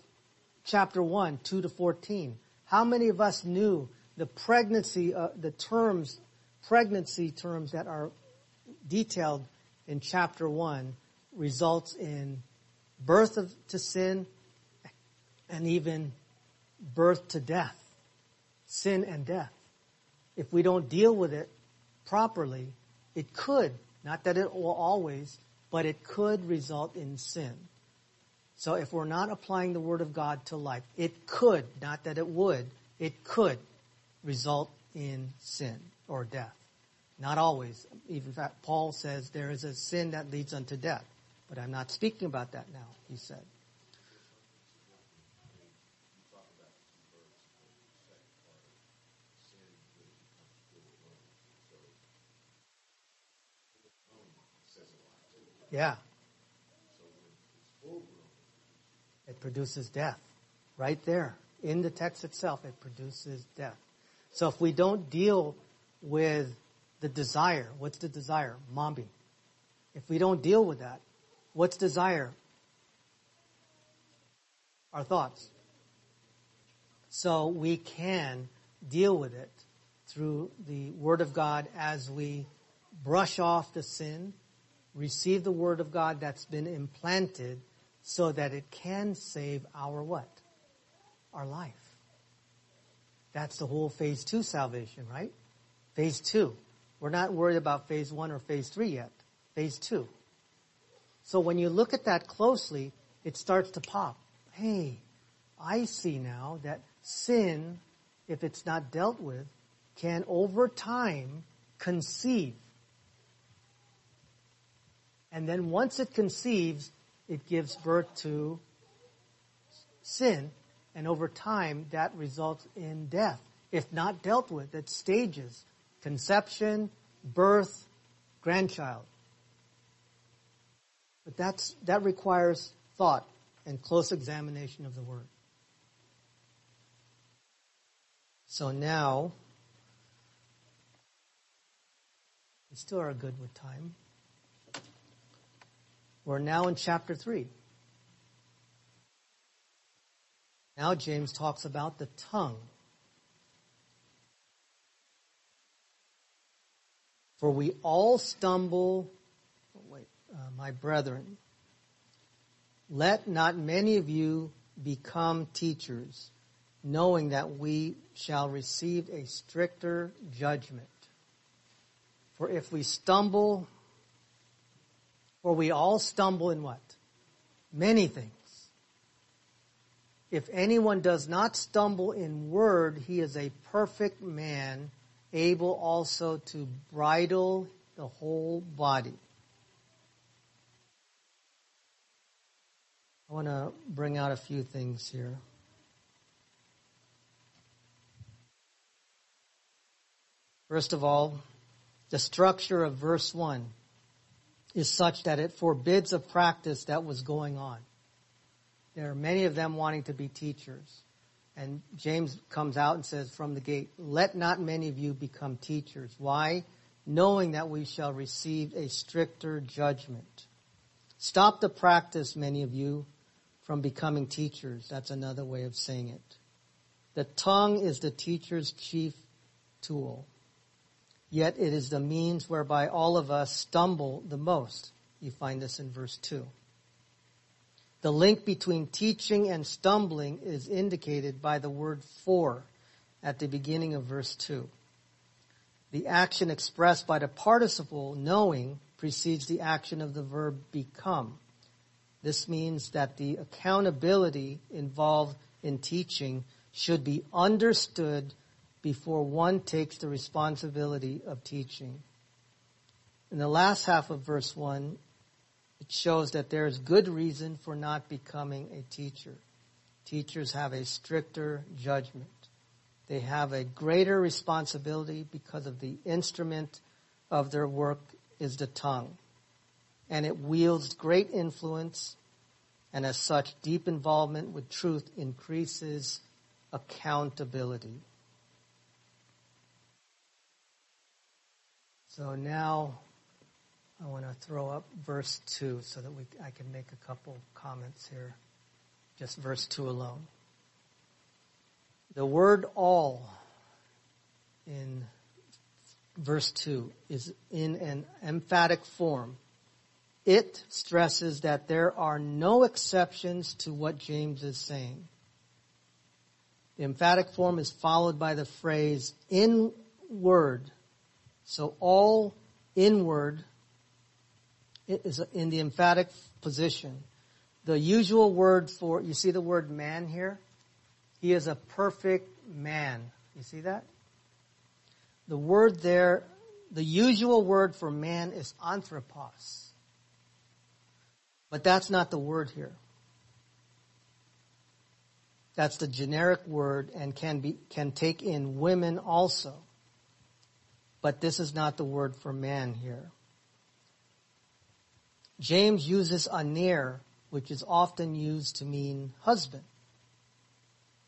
chapter 1, 2 to 14. How many of us knew the pregnancy, uh, the terms, pregnancy terms that are detailed in chapter 1 results in birth of, to sin and even birth to death. Sin and death. If we don't deal with it properly, it could, not that it will always, but it could result in sin. So if we're not applying the Word of God to life, it could, not that it would, it could result in sin or death. Not always. Even fact, Paul says there is a sin that leads unto death. But I'm not speaking about that now, he said. Yeah. It produces death. Right there. In the text itself, it produces death. So if we don't deal with the desire, what's the desire? Mombi. If we don't deal with that, what's desire? Our thoughts. So we can deal with it through the Word of God as we brush off the sin, receive the Word of God that's been implanted so that it can save our what? Our life. That's the whole phase two salvation, right? Phase two. We're not worried about phase one or phase three yet. Phase two. So when you look at that closely, it starts to pop. Hey, I see now that sin, if it's not dealt with, can over time conceive. And then once it conceives, it gives birth to sin, and over time that results in death. If not dealt with, at stages, conception, birth, grandchild. But that's, that requires thought and close examination of the Word. So now, we still are good with time. We're now in chapter 3. Now James talks about the tongue. For we all stumble, oh, wait, uh, my brethren, let not many of you become teachers, knowing that we shall receive a stricter judgment. For if we stumble, for we all stumble in what? Many things. If anyone does not stumble in word, he is a perfect man, able also to bridle the whole body. I want to bring out a few things here. First of all, the structure of verse 1 is such that it forbids a practice that was going on. There are many of them wanting to be teachers. And James comes out and says from the gate, let not many of you become teachers. Why? Knowing that we shall receive a stricter judgment. Stop the practice, many of you, from becoming teachers. That's another way of saying it. The tongue is the teacher's chief tool. Yet it is the means whereby all of us stumble the most. You find this in verse 2. The link between teaching and stumbling is indicated by the word for at the beginning of verse 2. The action expressed by the participle knowing precedes the action of the verb become. This means that the accountability involved in teaching should be understood before one takes the responsibility of teaching. In the last half of verse 1, it shows that there is good reason for not becoming a teacher. Teachers have a stricter judgment. They have a greater responsibility because of the instrument of their work is the tongue. And it wields great influence and as such deep involvement with truth increases accountability. So now I want to throw up verse 2 so that we, I can make a couple comments here. Just verse 2 alone. The word all in verse 2 is in an emphatic form. It stresses that there are no exceptions to what James is saying. The emphatic form is followed by the phrase in word. So all inward is in the emphatic position. The usual word for, you see the word man here? He is a perfect man. You see that? The word there, the usual word for man is anthropos. But that's not the word here. That's the generic word and can be, can take in women also. But this is not the word for man here. James uses aner, which is often used to mean husband.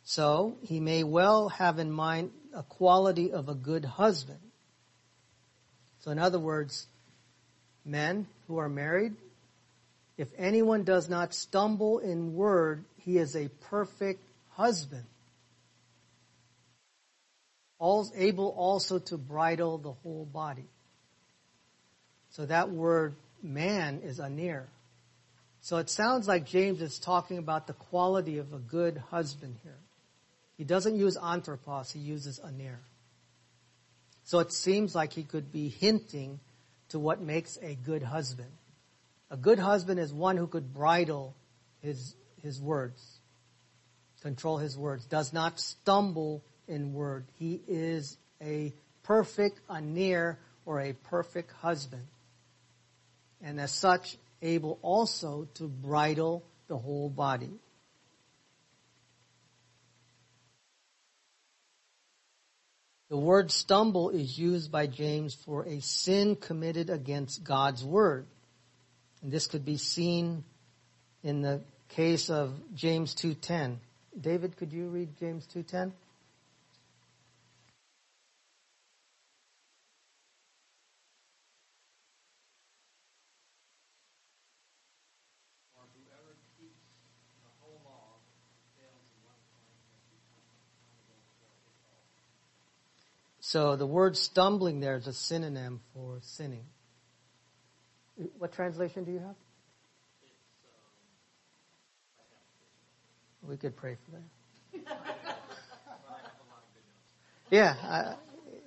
So he may well have in mind a quality of a good husband. So in other words, men who are married, if anyone does not stumble in word, he is a perfect husband. able also to bridle the whole body. So that word man is aner. So it sounds like James is talking about the quality of a good husband here. He doesn't use anthropos, he uses aner. So it seems like he could be hinting to what makes a good husband. A good husband is one who could bridle his, his words, control his words, does not stumble in word. He is a perfect aner or a perfect husband and as such able also to bridle the whole body. The word stumble is used by James for a sin committed against God's word. And this could be seen in the case of James 2.10. David, could you read James 2.10? So the word stumbling there is a synonym for sinning. What translation do you have? We could pray for that. yeah, I,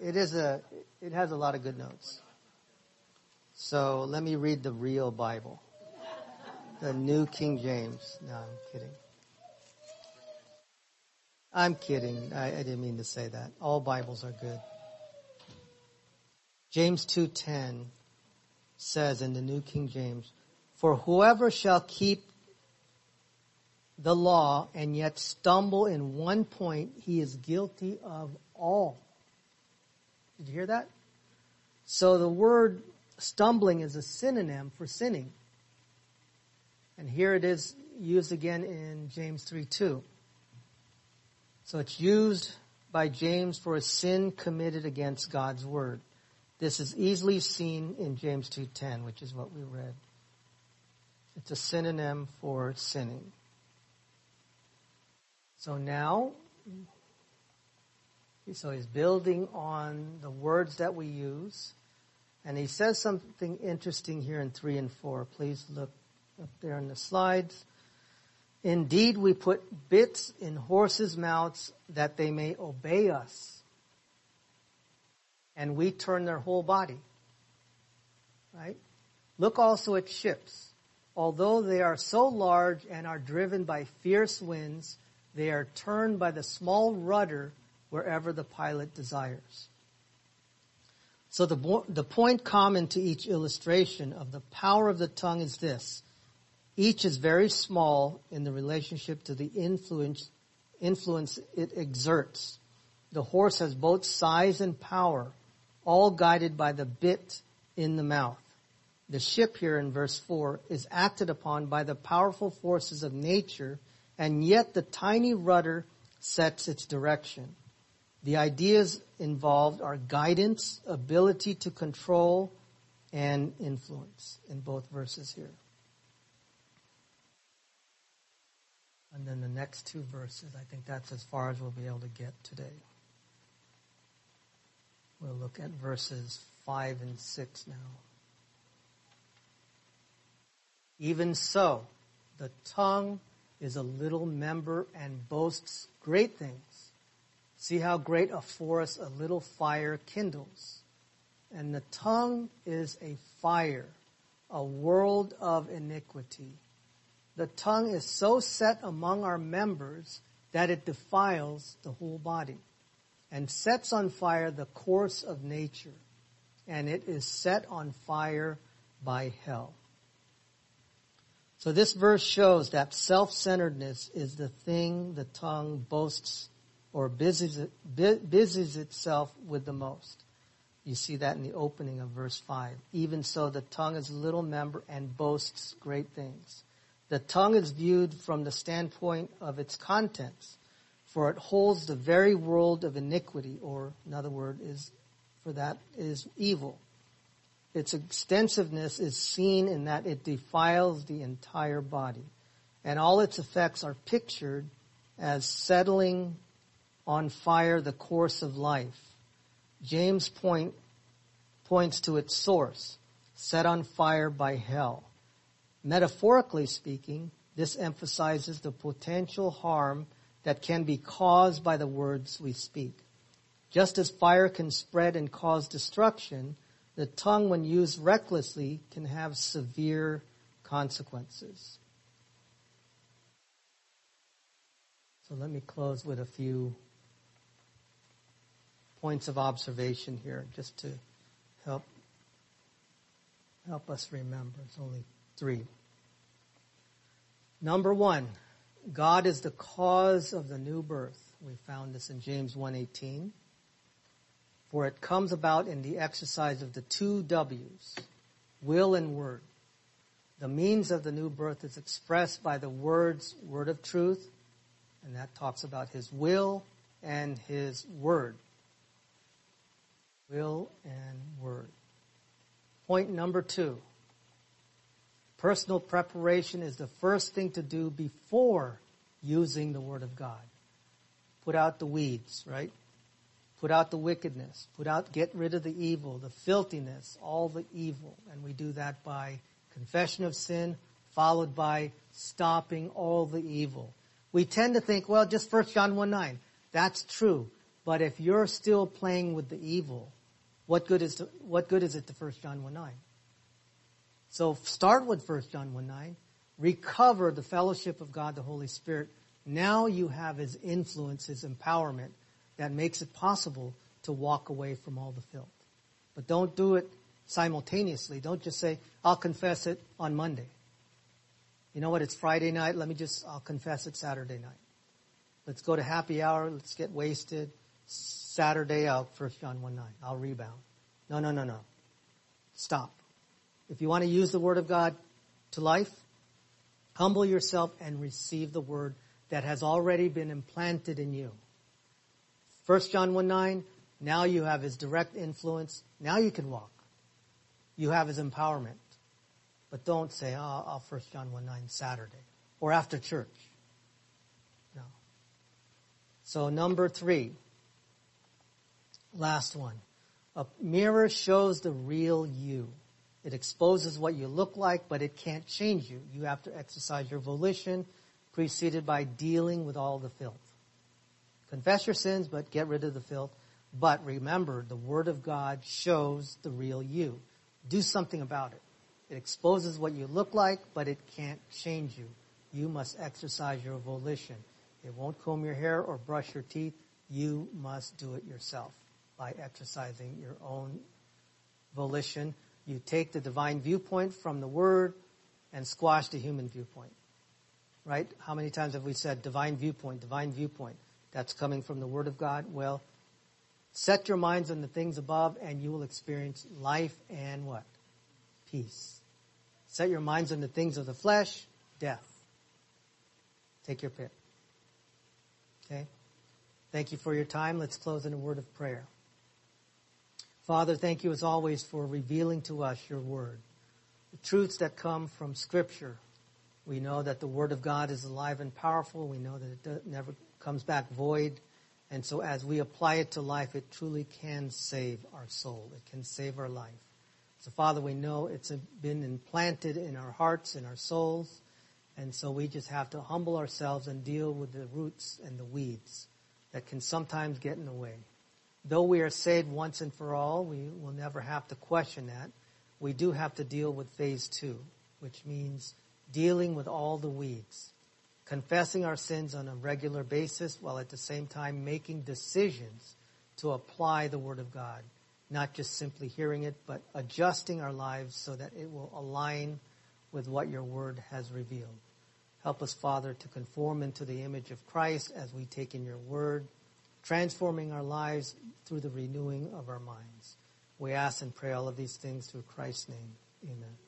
it is a. It has a lot of good notes. So let me read the real Bible, the New King James. No, I'm kidding. I'm kidding. I, I didn't mean to say that. All Bibles are good. James 2:10 says in the New King James, "For whoever shall keep the law and yet stumble in one point, he is guilty of all." Did you hear that? So the word stumbling is a synonym for sinning. And here it is used again in James 3 2. So it's used by James for a sin committed against God's word. This is easily seen in James 2:10, which is what we read. It's a synonym for sinning. So now so he's building on the words that we use. And he says something interesting here in 3 and 4. Please look up there in the slides. Indeed, we put bits in horses' mouths that they may obey us. And we turn their whole body. Right? Look also at ships. Although they are so large and are driven by fierce winds, they are turned by the small rudder wherever the pilot desires. So the, the point common to each illustration of the power of the tongue is this. Each is very small in the relationship to the influence, influence it exerts. The horse has both size and power, all guided by the bit in the mouth. The ship here in verse 4 is acted upon by the powerful forces of nature, and yet the tiny rudder sets its direction. The ideas involved are guidance, ability to control, and influence in both verses here. And then the next two verses, I think that's as far as we'll be able to get today. We'll look at verses 5 and 6 now. Even so, the tongue is a little member and boasts great things. See how great a forest a little fire kindles. And the tongue is a fire, a world of iniquity. The tongue is so set among our members that it defiles the whole body and sets on fire the course of nature. And it is set on fire by hell. So this verse shows that self-centeredness is the thing the tongue boasts or busies, busies itself with the most. You see that in the opening of verse 5. Even so, the tongue is a little member and boasts great things. The tongue is viewed from the standpoint of its contents, for it holds the very world of iniquity, or another word is for that is evil. Its extensiveness is seen in that it defiles the entire body, and all its effects are pictured as settling on fire the course of life. James point, points to its source, set on fire by hell. Metaphorically speaking, this emphasizes the potential harm that can be caused by the words we speak. Just as fire can spread and cause destruction, the tongue, when used recklessly, can have severe consequences. So let me close with a few points of observation here just to help help us remember. It's only three. Number one, God is the cause of the new birth. We found this in James 1:18. For it comes about in the exercise of the two W's, will and word. The means of the new birth is expressed by the words word of truth, and that talks about his will and his word will and word. Point number two. Personal preparation is the first thing to do before using the Word of God. Put out the weeds, right? Put out the wickedness. Put out, get rid of the evil, the filthiness, all the evil. And we do that by confession of sin, followed by stopping all the evil. We tend to think, well, just 1 John 1 9. That's true. But if you're still playing with the evil, what good is to, what good is it to 1 John 1 9? So start with 1 John 1 9. Recover the fellowship of God the Holy Spirit. Now you have his influence, his empowerment that makes it possible to walk away from all the filth. But don't do it simultaneously. Don't just say, I'll confess it on Monday. You know what? It's Friday night. Let me just, I'll confess it Saturday night. Let's go to happy hour. Let's get wasted. Saturday, I'll, 1 John 1 9. I'll rebound. No, no, no, no. Stop. If you want to use the Word of God to life, Humble yourself and receive the word that has already been implanted in you. 1 John 1 9, now you have his direct influence. Now you can walk. You have his empowerment. But don't say, oh, I'll 1 John 1 9 Saturday or after church. No. So number three, last one. A mirror shows the real you. It exposes what you look like, but it can't change you. You have to exercise your volition, preceded by dealing with all the filth. Confess your sins, but get rid of the filth. But remember, the Word of God shows the real you. Do something about it. It exposes what you look like, but it can't change you. You must exercise your volition. It won't comb your hair or brush your teeth. You must do it yourself by exercising your own volition. You take the divine viewpoint from the Word and squash the human viewpoint. Right? How many times have we said divine viewpoint, divine viewpoint? That's coming from the Word of God. Well, set your minds on the things above and you will experience life and what? Peace. Set your minds on the things of the flesh, death. Take your pick. Okay? Thank you for your time. Let's close in a word of prayer. Father, thank you as always for revealing to us your word. The truths that come from scripture. We know that the word of God is alive and powerful. We know that it never comes back void. And so as we apply it to life, it truly can save our soul. It can save our life. So Father, we know it's been implanted in our hearts, in our souls. And so we just have to humble ourselves and deal with the roots and the weeds that can sometimes get in the way. Though we are saved once and for all, we will never have to question that. We do have to deal with phase two, which means dealing with all the weeds, confessing our sins on a regular basis while at the same time making decisions to apply the Word of God. Not just simply hearing it, but adjusting our lives so that it will align with what your Word has revealed. Help us, Father, to conform into the image of Christ as we take in your Word transforming our lives through the renewing of our minds. We ask and pray all of these things through Christ's name. Amen.